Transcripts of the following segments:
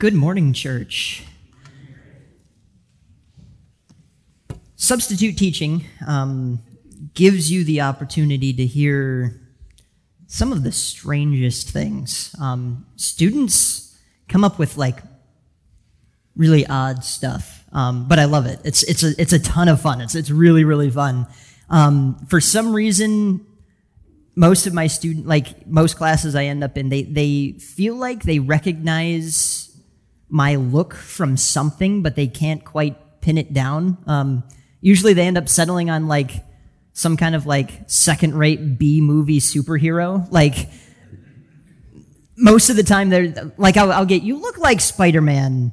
Good morning, church. Substitute teaching um, gives you the opportunity to hear some of the strangest things. Um, students come up with like really odd stuff, um, but I love it. It's it's a it's a ton of fun. It's it's really really fun. Um, for some reason, most of my student like most classes I end up in, they they feel like they recognize my look from something, but they can't quite pin it down. Um, usually they end up settling on like some kind of like second rate B movie superhero. Like most of the time they're like, I'll, I'll get, you look like Spider-Man,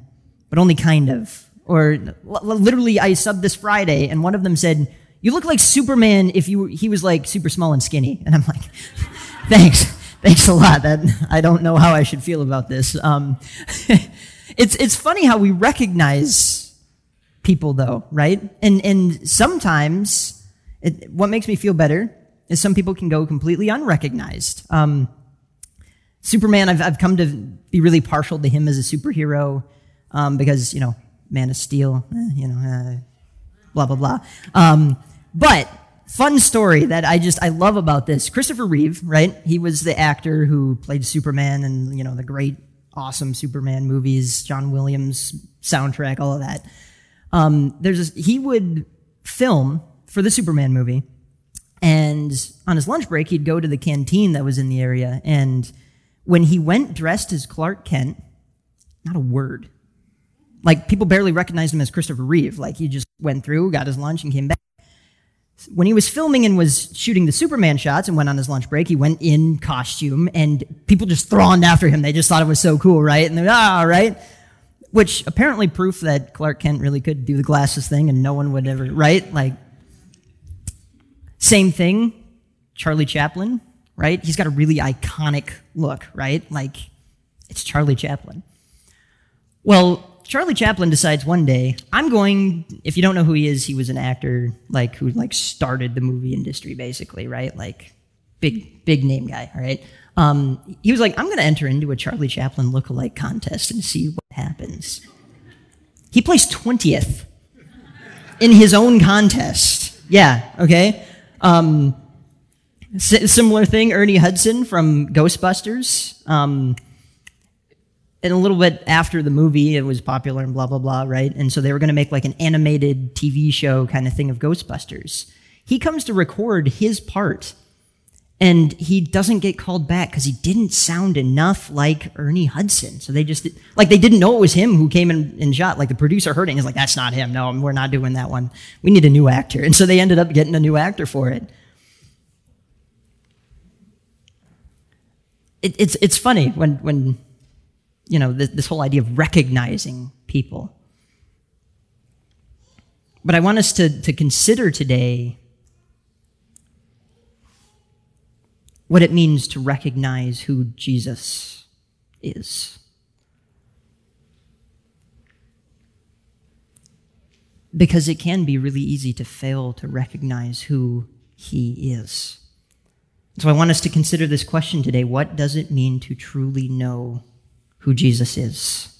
but only kind of. Or l- literally I subbed this Friday and one of them said, you look like Superman if you, he was like super small and skinny. And I'm like, thanks. Thanks a lot. That I don't know how I should feel about this. Um, it's, it's funny how we recognize people though, right? And, and sometimes it, what makes me feel better is some people can go completely unrecognized. Um, Superman, I've, I've come to be really partial to him as a superhero um, because, you know, Man of Steel, eh, you know, uh, blah, blah, blah. Um, but fun story that I just, I love about this. Christopher Reeve, right? He was the actor who played Superman and, you know, the great awesome Superman movies, John Williams soundtrack, all of that. Um, there's this, he would film for the Superman movie, and on his lunch break, he'd go to the canteen that was in the area, and when he went dressed as Clark Kent, not a word. Like people barely recognized him as Christopher Reeve. Like he just went through, got his lunch, and came back when he was filming and was shooting the Superman shots and went on his lunch break, he went in costume and people just thronged after him. They just thought it was so cool, right? And they're, ah, right? Which apparently proof that Clark Kent really could do the glasses thing and no one would ever, right? Like, same thing, Charlie Chaplin, right? He's got a really iconic look, right? Like, it's Charlie Chaplin. Well, Charlie Chaplin decides one day, I'm going, if you don't know who he is, he was an actor, like, who, like, started the movie industry, basically, right? Like, big, big name guy, right? Um, he was like, I'm going to enter into a Charlie Chaplin look-alike contest and see what happens. He placed 20th in his own contest. Yeah, okay? Um, similar thing, Ernie Hudson from Ghostbusters. Um, and a little bit after the movie, it was popular and blah, blah, blah, right? And so they were going to make like an animated TV show kind of thing of Ghostbusters. He comes to record his part and he doesn't get called back because he didn't sound enough like Ernie Hudson. So they just, like, they didn't know it was him who came in and shot. Like, the producer heard it and he's like, that's not him. No, we're not doing that one. We need a new actor. And so they ended up getting a new actor for it. it it's, it's funny when, when, you know, this, this whole idea of recognizing people. But I want us to, to consider today what it means to recognize who Jesus is. Because it can be really easy to fail to recognize who he is. So I want us to consider this question today what does it mean to truly know who Jesus is.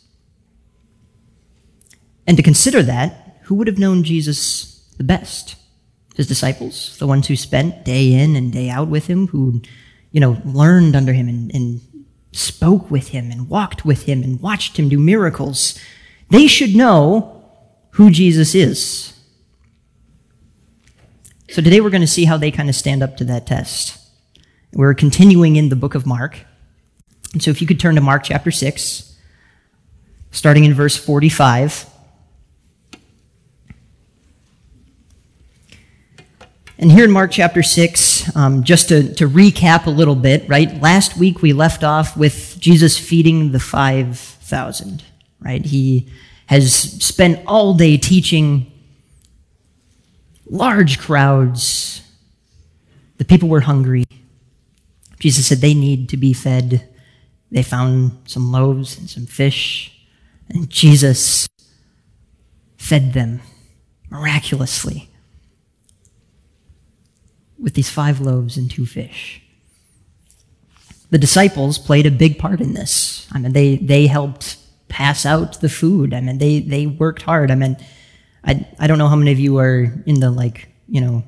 And to consider that, who would have known Jesus the best? His disciples, the ones who spent day in and day out with him, who, you know, learned under him and, and spoke with him and walked with him and watched him do miracles. They should know who Jesus is. So today we're going to see how they kind of stand up to that test. We're continuing in the book of Mark. And so if you could turn to Mark chapter 6, starting in verse 45. And here in Mark chapter 6, um, just to, to recap a little bit, right? Last week we left off with Jesus feeding the 5,000, right? He has spent all day teaching large crowds. The people were hungry. Jesus said they need to be fed. They found some loaves and some fish, and Jesus fed them miraculously with these five loaves and two fish. The disciples played a big part in this. I mean, they, they helped pass out the food. I mean, they, they worked hard. I mean, I, I don't know how many of you are in the like, you know,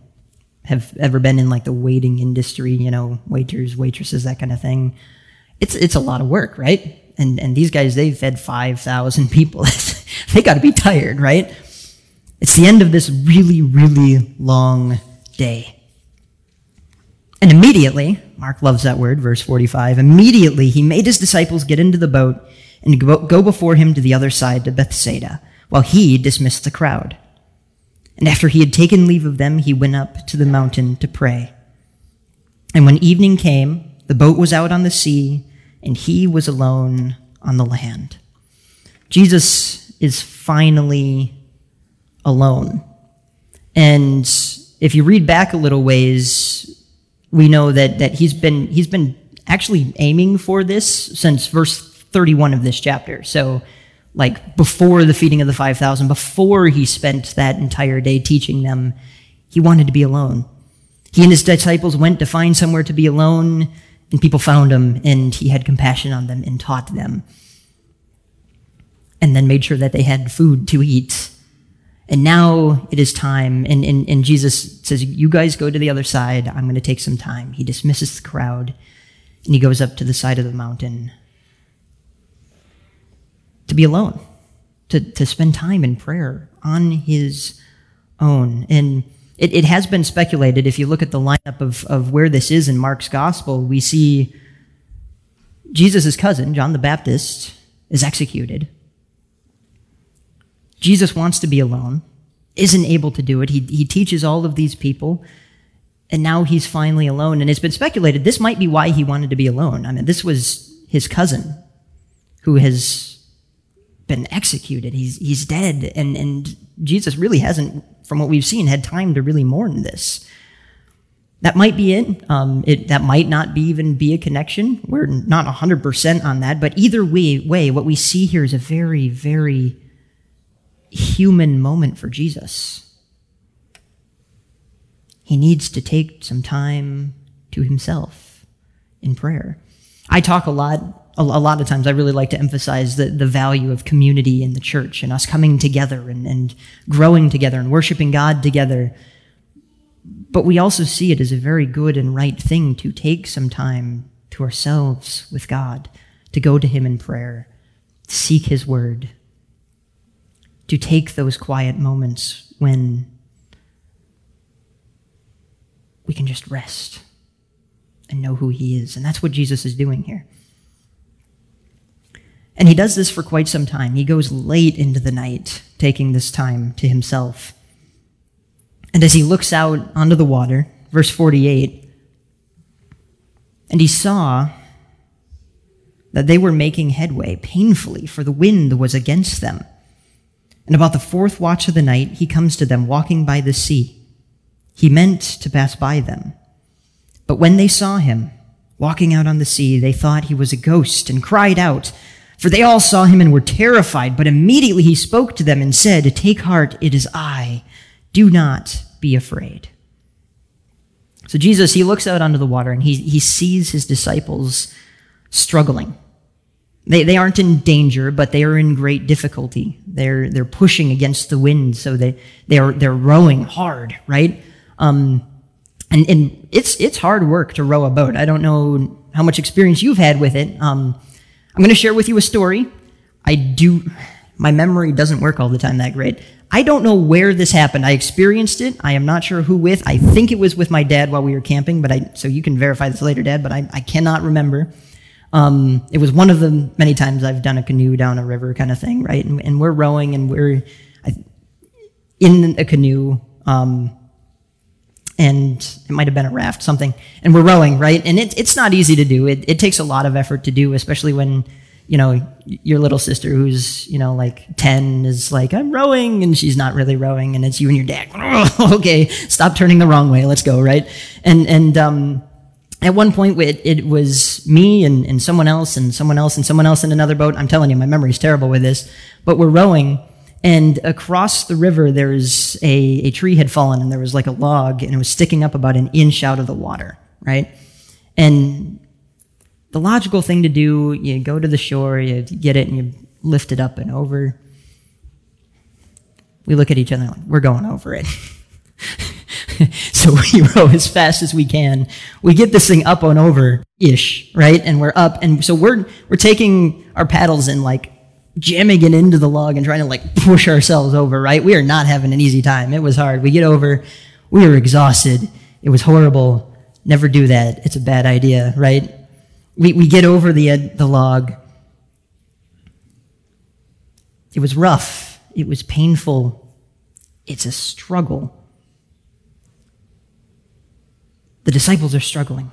have ever been in like the waiting industry, you know, waiters, waitresses, that kind of thing. It's, it's a lot of work, right? And, and these guys, they've fed 5,000 people. they got to be tired, right? It's the end of this really, really long day. And immediately, Mark loves that word, verse 45, immediately he made his disciples get into the boat and go before him to the other side to Bethsaida, while he dismissed the crowd. And after he had taken leave of them, he went up to the mountain to pray. And when evening came, the boat was out on the sea, and he was alone on the land. Jesus is finally alone. And if you read back a little ways, we know that, that he's been he's been actually aiming for this since verse 31 of this chapter. So like before the feeding of the 5000 before he spent that entire day teaching them he wanted to be alone he and his disciples went to find somewhere to be alone and people found him and he had compassion on them and taught them and then made sure that they had food to eat and now it is time. And, and, and Jesus says, You guys go to the other side. I'm going to take some time. He dismisses the crowd and he goes up to the side of the mountain to be alone, to, to spend time in prayer on his own. And it, it has been speculated, if you look at the lineup of, of where this is in Mark's gospel, we see Jesus' cousin, John the Baptist, is executed. Jesus wants to be alone, isn't able to do it. He, he teaches all of these people, and now he's finally alone. And it's been speculated this might be why he wanted to be alone. I mean, this was his cousin who has been executed. He's, he's dead. And, and Jesus really hasn't, from what we've seen, had time to really mourn this. That might be it. Um, it. That might not be even be a connection. We're not 100% on that. But either way, way, what we see here is a very, very human moment for Jesus. He needs to take some time to himself in prayer. I talk a lot, a, lot of times, I really like to emphasize the, the value of community in the church and us coming together and, and growing together and worshiping God together. But we also see it as a very good and right thing to take some time to ourselves with God, to go to Him in prayer, seek His word, to take those quiet moments when we can just rest and know who He is. And that's what Jesus is doing here. And he does this for quite some time. He goes late into the night, taking this time to himself. And as he looks out onto the water, verse 48, and he saw that they were making headway painfully, for the wind was against them. And about the fourth watch of the night, he comes to them walking by the sea. He meant to pass by them. But when they saw him walking out on the sea, they thought he was a ghost and cried out. For they all saw him and were terrified. But immediately he spoke to them and said, Take heart, it is I. Do not be afraid. So Jesus, he looks out onto the water and he, he sees his disciples struggling. They, they aren't in danger, but they are in great difficulty. They're, they're pushing against the wind, so they, they're, they're rowing hard, right? Um, and, and it's, it's hard work to row a boat. I don't know how much experience you've had with it. Um, I'm going to share with you a story. I do, my memory doesn't work all the time that great. I don't know where this happened. I experienced it. I am not sure who with. I think it was with my dad while we were camping, but I, so you can verify this later, dad, but I, I cannot remember. Um, it was one of the many times I've done a canoe down a river kind of thing, right? And, and we're rowing and we're in a canoe, um, and it might have been a raft, something, and we're rowing, right? And it, it's not easy to do. It, it takes a lot of effort to do, especially when, you know, your little sister who's, you know, like 10 is like, I'm rowing, and she's not really rowing, and it's you and your dad, okay, stop turning the wrong way, let's go, right? And, and, um, at one point, it, it was me and, and someone else and someone else and someone else in another boat. I'm telling you, my memory's terrible with this. But we're rowing, and across the river, there's a, a tree had fallen, and there was like a log, and it was sticking up about an inch out of the water, right? And the logical thing to do, you go to the shore, you get it, and you lift it up and over. We look at each other, like, we're going over it. so we row as fast as we can. We get this thing up and over ish, right? And we're up. And so we're, we're taking our paddles and like jamming it into the log and trying to like push ourselves over, right? We are not having an easy time. It was hard. We get over. We are exhausted. It was horrible. Never do that. It's a bad idea, right? We, we get over the, uh, the log. It was rough. It was painful. It's a struggle. The disciples are struggling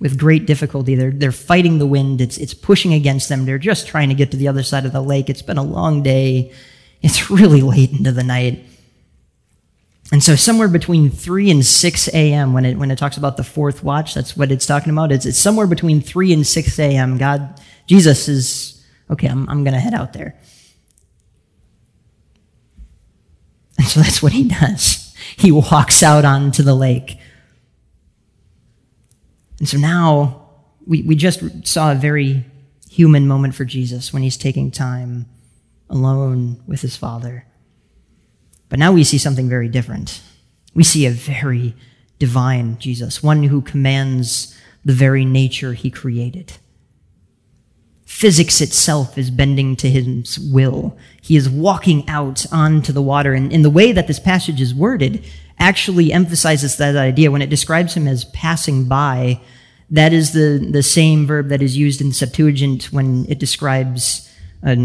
with great difficulty. They're, they're fighting the wind. It's, it's pushing against them. They're just trying to get to the other side of the lake. It's been a long day. It's really late into the night. And so somewhere between 3 and 6 a.m., when it, when it talks about the fourth watch, that's what it's talking about. It's, it's somewhere between 3 and 6 a.m. God, Jesus is, okay, I'm, I'm going to head out there. And so that's what he does. He walks out onto the lake. And so now we, we just saw a very human moment for Jesus when he's taking time alone with his Father. But now we see something very different. We see a very divine Jesus, one who commands the very nature he created. Physics itself is bending to his will. He is walking out onto the water. And in the way that this passage is worded, actually emphasizes that idea when it describes him as passing by. That is the, the same verb that is used in Septuagint when it describes uh,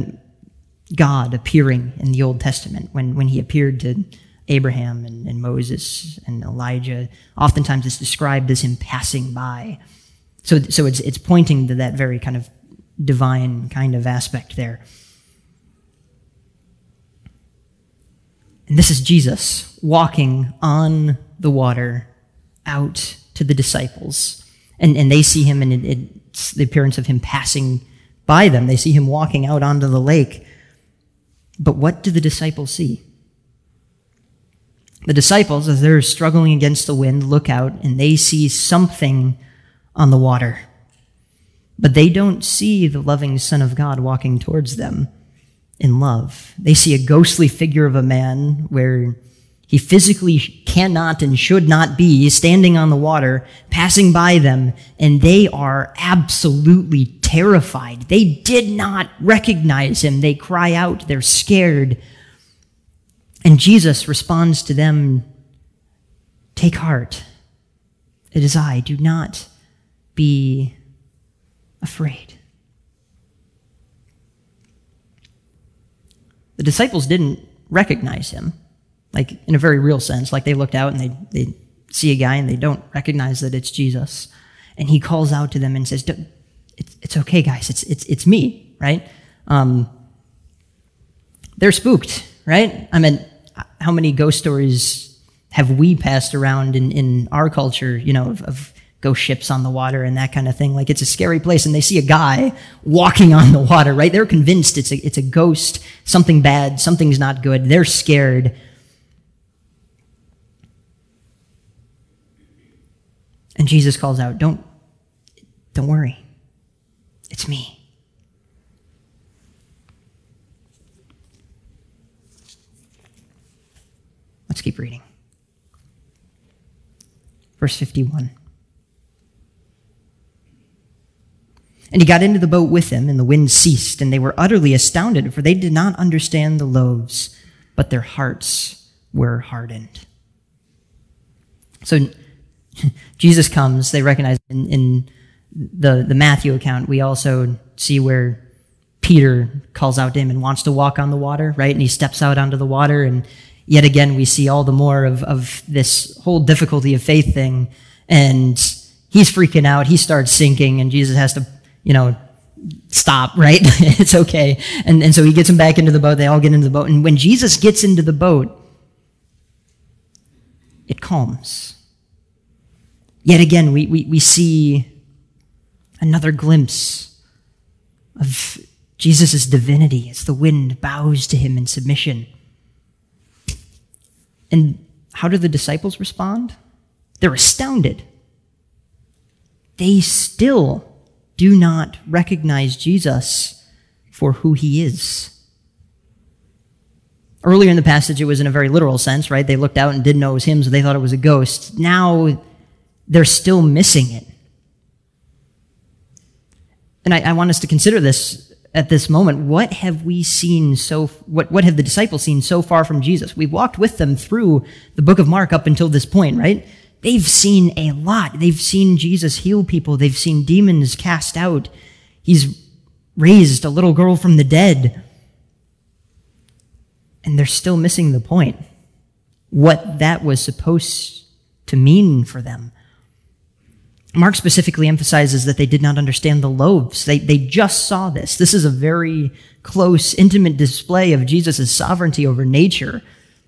God appearing in the Old Testament, when, when he appeared to Abraham and, and Moses and Elijah. Oftentimes it's described as him passing by. So, so it's, it's pointing to that very kind of divine kind of aspect there. And this is Jesus walking on the water out to the disciples. And, and they see him, and it, it's the appearance of him passing by them. They see him walking out onto the lake. But what do the disciples see? The disciples, as they're struggling against the wind, look out and they see something on the water. But they don't see the loving Son of God walking towards them in love. They see a ghostly figure of a man where he physically cannot and should not be standing on the water, passing by them, and they are absolutely terrified. They did not recognize him. They cry out, they're scared. And Jesus responds to them Take heart. It is I. Do not be afraid. The disciples didn't recognize him, like in a very real sense. Like they looked out and they, they see a guy and they don't recognize that it's Jesus. And he calls out to them and says, it's, it's okay, guys. It's, it's, it's me, right? Um, they're spooked, right? I mean, how many ghost stories have we passed around in, in our culture, you know, of, of ghost ships on the water and that kind of thing. Like it's a scary place and they see a guy walking on the water, right? They're convinced it's a, it's a ghost, something bad, something's not good. They're scared. And Jesus calls out, don't, don't worry. It's me. Let's keep reading. Verse 51. And he got into the boat with him, and the wind ceased, and they were utterly astounded, for they did not understand the loaves, but their hearts were hardened. So Jesus comes, they recognize in, in the, the Matthew account, we also see where Peter calls out to him and wants to walk on the water, right? And he steps out onto the water, and yet again, we see all the more of, of this whole difficulty of faith thing. And he's freaking out. He starts sinking, and Jesus has to you know, stop, right? it's okay. And, and so he gets them back into the boat. They all get into the boat. And when Jesus gets into the boat, it calms. Yet again, we, we, we see another glimpse of Jesus' divinity as the wind bows to him in submission. And how do the disciples respond? They're astounded. They still do not recognize Jesus for who he is. Earlier in the passage, it was in a very literal sense, right? They looked out and didn't know it was him, so they thought it was a ghost. Now they're still missing it. And I, I want us to consider this at this moment. What have we seen so, what, what have the disciples seen so far from Jesus? We've walked with them through the book of Mark up until this point, right? They've seen a lot. They've seen Jesus heal people. They've seen demons cast out. He's raised a little girl from the dead and they're still missing the point. What that was supposed to mean for them. Mark specifically emphasizes that they did not understand the loaves. They, they just saw this. This is a very close, intimate display of Jesus' sovereignty over nature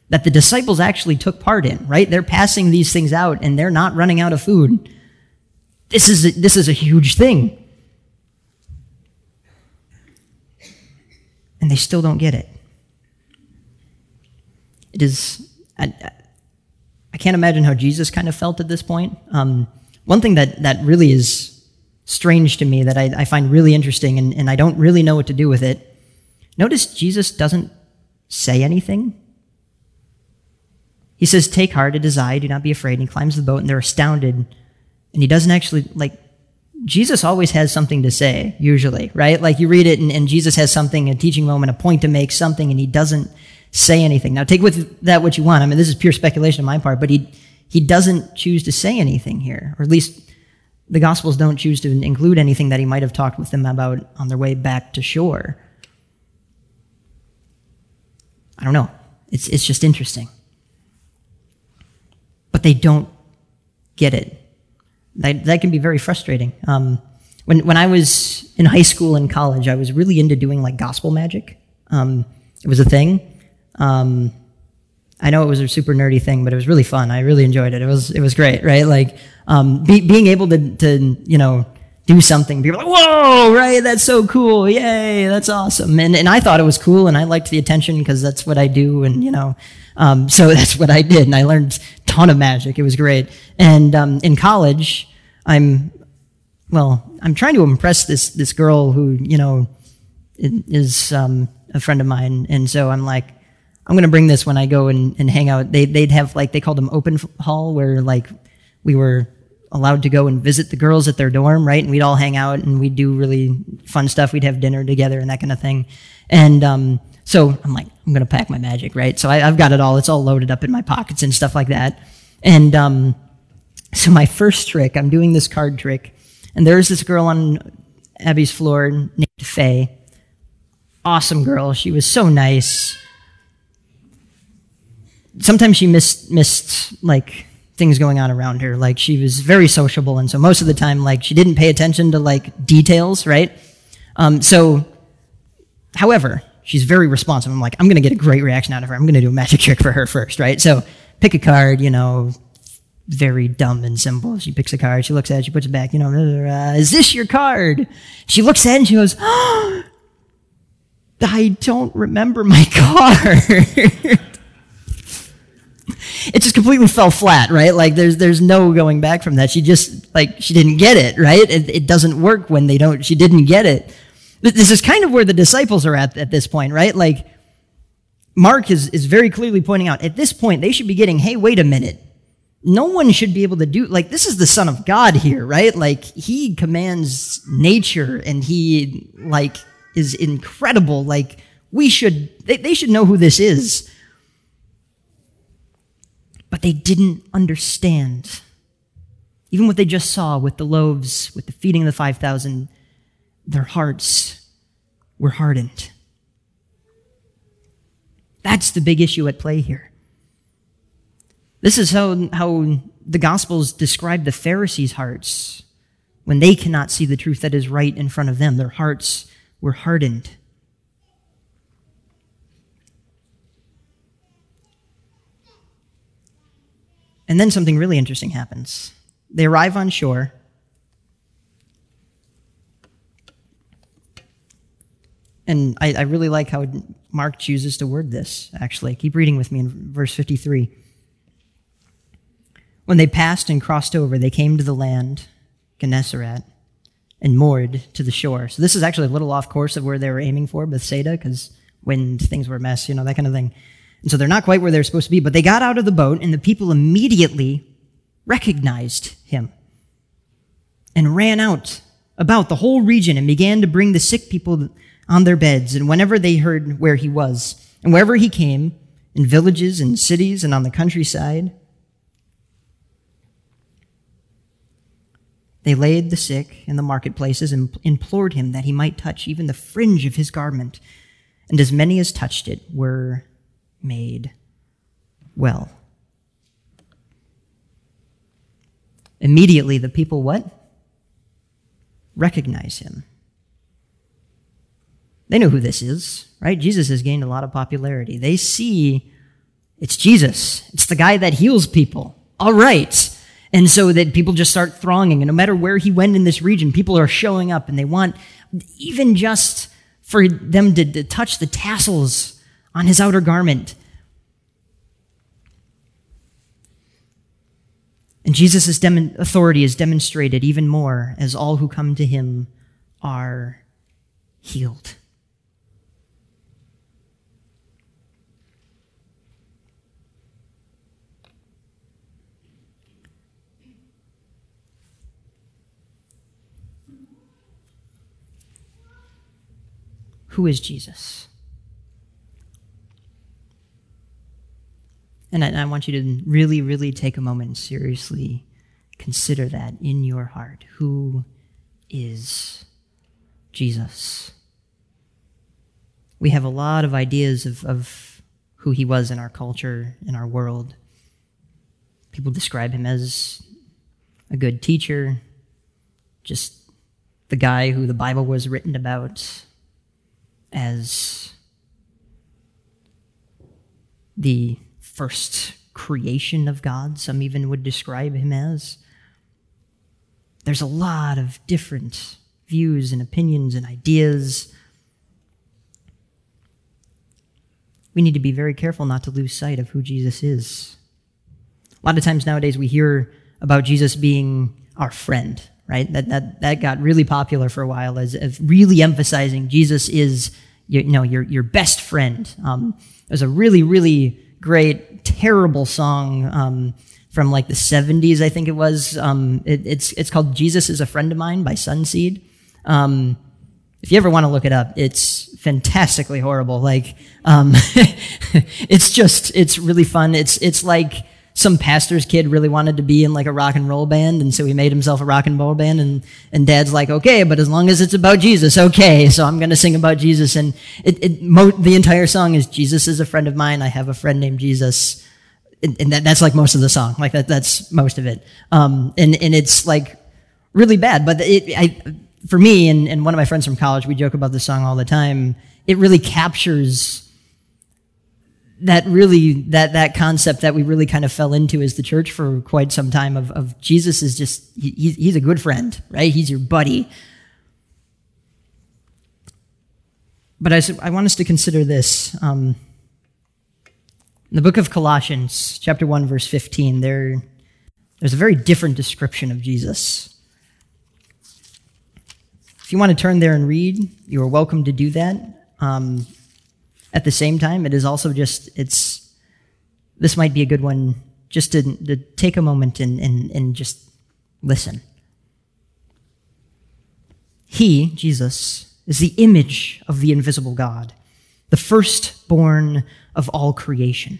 that the disciples actually took part in, right? They're passing these things out and they're not running out of food. This is a, this is a huge thing. And they still don't get it. It is, I, I can't imagine how Jesus kind of felt at this point. Um, one thing that, that really is strange to me that I, I find really interesting and, and I don't really know what to do with it. Notice Jesus doesn't say anything. He says, Take heart, it is I, do not be afraid. And he climbs the boat and they're astounded. And he doesn't actually, like, Jesus always has something to say, usually, right? Like you read it and, and Jesus has something, a teaching moment, a point to make, something, and he doesn't say anything. Now, take with that what you want. I mean, this is pure speculation on my part, but he, he doesn't choose to say anything here, or at least the Gospels don't choose to include anything that he might have talked with them about on their way back to shore. I don't know. It's, it's just interesting. But they don't get it. That, that can be very frustrating. Um, when, when I was in high school and college, I was really into doing like gospel magic. Um, it was a thing. Um, I know it was a super nerdy thing, but it was really fun. I really enjoyed it. It was it was great, right? Like um, be, being able to to you know do something. People like, whoa, right? That's so cool. Yay, that's awesome. And and I thought it was cool, and I liked the attention because that's what I do, and you know, um, so that's what I did, and I learned ton of magic. It was great. And um, in college, I'm well, I'm trying to impress this this girl who you know is um, a friend of mine, and so I'm like I'm to bring this when I go and, and hang out. They, they'd have like, they called them open hall where like we were allowed to go and visit the girls at their dorm, right? And we'd all hang out and we'd do really fun stuff. We'd have dinner together and that kind of thing. And, um, so I'm like, I'm to pack my magic, right? So I, have got it all. It's all loaded up in my pockets and stuff like that. And, um, so my first trick, I'm doing this card trick and there's this girl on Abby's floor named Faye. Awesome girl. She was so nice sometimes she missed missed like things going on around her. Like she was very sociable, and so most of the time, like she didn't pay attention to like details, right? Um, so, however, she's very responsive. I'm like, I'm gonna get a great reaction out of her. I'm gonna do a magic trick for her first, right? So, pick a card, you know. Very dumb and simple. She picks a card, she looks at it, she puts it back, you know, uh, is this your card? She looks at it and she goes, oh, I don't remember my card. it just completely fell flat, right? Like there's there's no going back from that. She just like she didn't get it, right? It, it doesn't work when they don't. She didn't get it. This is kind of where the disciples are at at this point, right? Like Mark is is very clearly pointing out at this point they should be getting, hey, wait a minute. No one should be able to do like this is the son of God here, right? Like he commands nature and he like is incredible. Like we should they, they should know who this is but they didn't understand. Even what they just saw with the loaves, with the feeding of the 5,000, their hearts were hardened. That's the big issue at play here. This is how, how the Gospels describe the Pharisees' hearts when they cannot see the truth that is right in front of them. Their hearts were hardened. And then something really interesting happens. They arrive on shore. And I, I, really like how Mark chooses to word this, actually. Keep reading with me in verse 53. When they passed and crossed over, they came to the land, Gennesaret. and moored to the shore. So this is actually a little off course of where they were aiming for, Bethsaida, because wind, things were a mess, you know, that kind of thing. And so they're not quite where they're supposed to be, but they got out of the boat and the people immediately recognized him and ran out about the whole region and began to bring the sick people on their beds. And whenever they heard where he was, and wherever he came, in villages and cities and on the countryside, they laid the sick in the marketplaces and implored him that he might touch even the fringe of his garment. And as many as touched it were made well. Immediately, the people what? Recognize him. They know who this is, right? Jesus has gained a lot of popularity. They see it's Jesus. It's the guy that heals people. All right. And so that people just start thronging. And no matter where he went in this region, people are showing up and they want even just for them to, to touch the tassels on his outer garment. And Jesus' dem- authority is demonstrated even more as all who come to him are healed. Who is Jesus? And I, I, want you to really, really take a moment and seriously consider that in your heart. Who is Jesus? We have a lot of ideas of, of who he was in our culture, in our world. People describe him as a good teacher, just the guy who the Bible was written about, as the first creation of God, some even would describe him as. There's a lot of different views and opinions and ideas. We need to be very careful not to lose sight of who Jesus is. A lot of times nowadays we hear about Jesus being our friend, right? That, that, that got really popular for a while as, as really emphasizing Jesus is you, know, your, your best friend. Um, was a really, really great, terrible song um, from like the 70s, I think it was. Um, it, it's, it's called Jesus is a Friend of Mine by Sonseed. Um, if you ever want to look it up, it's fantastically horrible. Like, um, it's just, it's really fun. It's, it's like, some pastor's kid really wanted to be in like a rock and roll band, and so he made himself a rock and roll band. And and dad's like, okay, but as long as it's about Jesus, okay. So I'm going to sing about Jesus, and it, it mo- the entire song is Jesus is a friend of mine. I have a friend named Jesus, and, and that, that's like most of the song. Like that, that's most of it. Um, and and it's like really bad, but it, I, for me and, and one of my friends from college, we joke about this song all the time. It really captures that really that that concept that we really kind of fell into as the church for quite some time of, of jesus is just he, he's a good friend right? He's your buddy. But i, I want us to consider this um, in the book of colossians chapter 1 verse 15 there there's a very different description of jesus. If you want to turn there and read you are welcome to do that. Um, at the same time, it is also just, it's, this might be a good one just to, to take a moment and, and, and just listen. He, Jesus, is the image of the invisible God, the firstborn of all creation.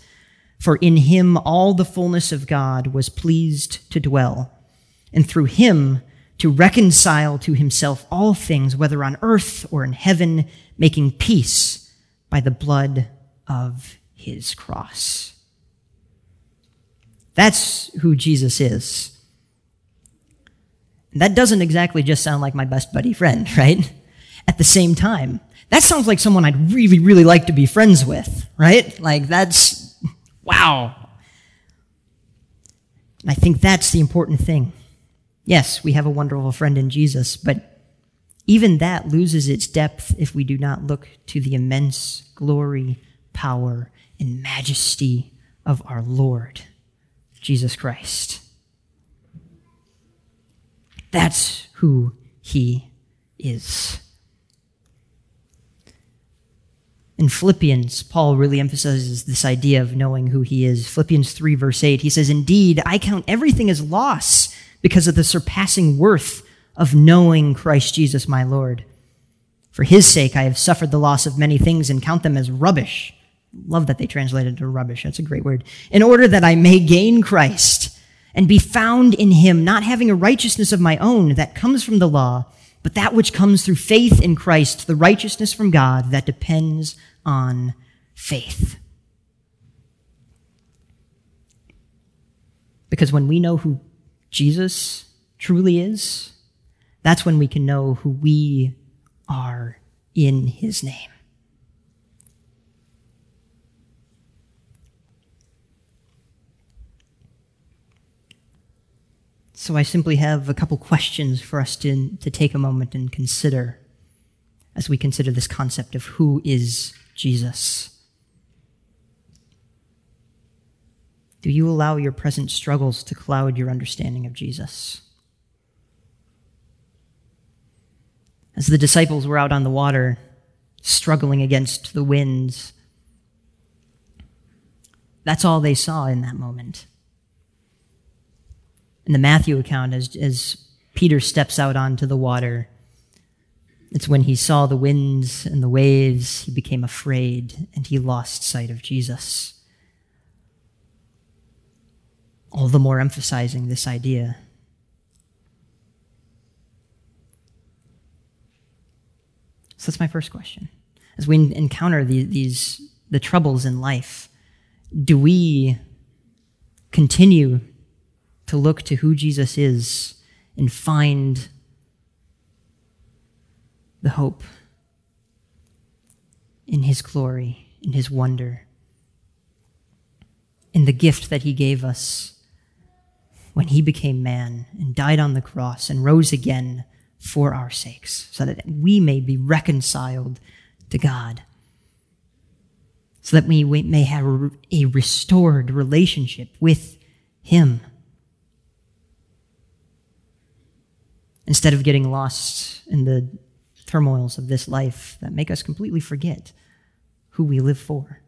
For in him all the fullness of God was pleased to dwell, and through him to reconcile to himself all things, whether on earth or in heaven, making peace by the blood of his cross. That's who Jesus is. And that doesn't exactly just sound like my best buddy friend, right? At the same time, that sounds like someone I'd really, really like to be friends with, right? Like that's, wow. And I think that's the important thing. Yes, we have a wonderful friend in Jesus, but even that loses its depth if we do not look to the immense glory, power, and majesty of our Lord, Jesus Christ. That's who he is. In Philippians, Paul really emphasizes this idea of knowing who he is. Philippians 3, verse 8, he says, Indeed, I count everything as loss because of the surpassing worth of knowing Christ Jesus my Lord. For his sake, I have suffered the loss of many things and count them as rubbish. Love that they translated to rubbish. That's a great word. In order that I may gain Christ and be found in him, not having a righteousness of my own that comes from the law, but that which comes through faith in Christ, the righteousness from God that depends on faith. Because when we know who Jesus truly is, that's when we can know who we are in his name. So I simply have a couple questions for us to, to take a moment and consider as we consider this concept of who is Jesus. Do you allow your present struggles to cloud your understanding of Jesus? As the disciples were out on the water, struggling against the winds, that's all they saw in that moment in the Matthew account, as, as Peter steps out onto the water, it's when he saw the winds and the waves, he became afraid and he lost sight of Jesus. All the more emphasizing this idea. So that's my first question. As we encounter the, these the troubles in life, do we continue to look to who Jesus is and find the hope in his glory, in his wonder, in the gift that he gave us when he became man and died on the cross and rose again for our sakes, so that we may be reconciled to God, so that we may have a restored relationship with him. instead of getting lost in the turmoils of this life that make us completely forget who we live for.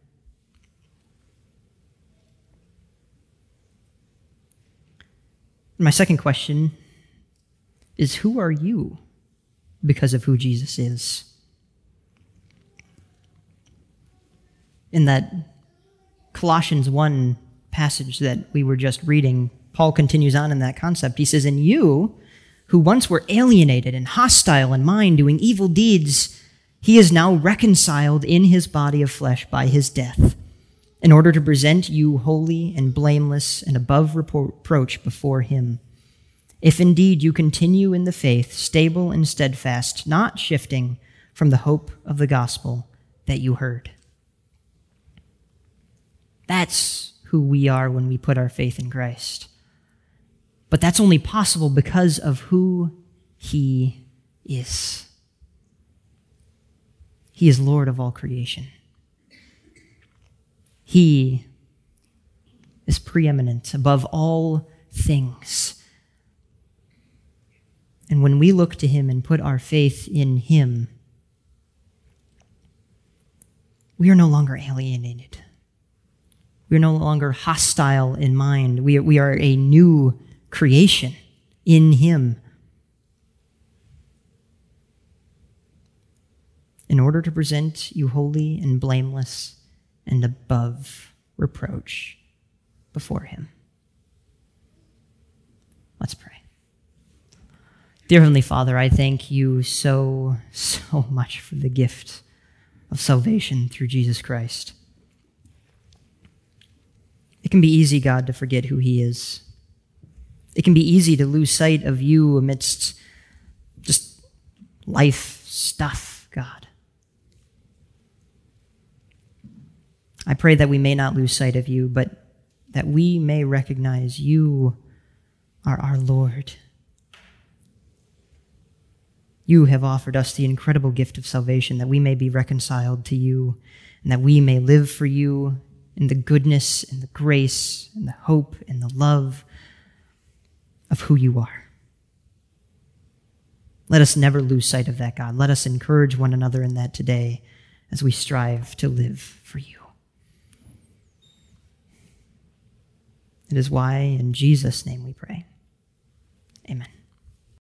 My second question is Who are you because of who Jesus is? In that Colossians 1 passage that we were just reading, Paul continues on in that concept. He says, In you, who once were alienated and hostile in mind, doing evil deeds, he is now reconciled in his body of flesh by his death, in order to present you holy and blameless and above reproach before him. If indeed you continue in the faith, stable and steadfast, not shifting from the hope of the gospel that you heard. That's who we are when we put our faith in Christ. But that's only possible because of who he is. He is Lord of all creation. He is preeminent above all things. And when we look to him and put our faith in him, we are no longer alienated. We are no longer hostile in mind. We are, we are a new creation in Him. In order to present you holy and blameless and above reproach before Him. Let's pray. Dear Heavenly Father, I thank you so, so much for the gift of salvation through Jesus Christ. It can be easy, God, to forget who He is It can be easy to lose sight of you amidst just life stuff, God. I pray that we may not lose sight of you, but that we may recognize you are our Lord. You have offered us the incredible gift of salvation that we may be reconciled to you and that we may live for you in the goodness and the grace and the hope and the love of who you are. Let us never lose sight of that, God. Let us encourage one another in that today as we strive to live for you. It is why, in Jesus' name, we pray. Amen.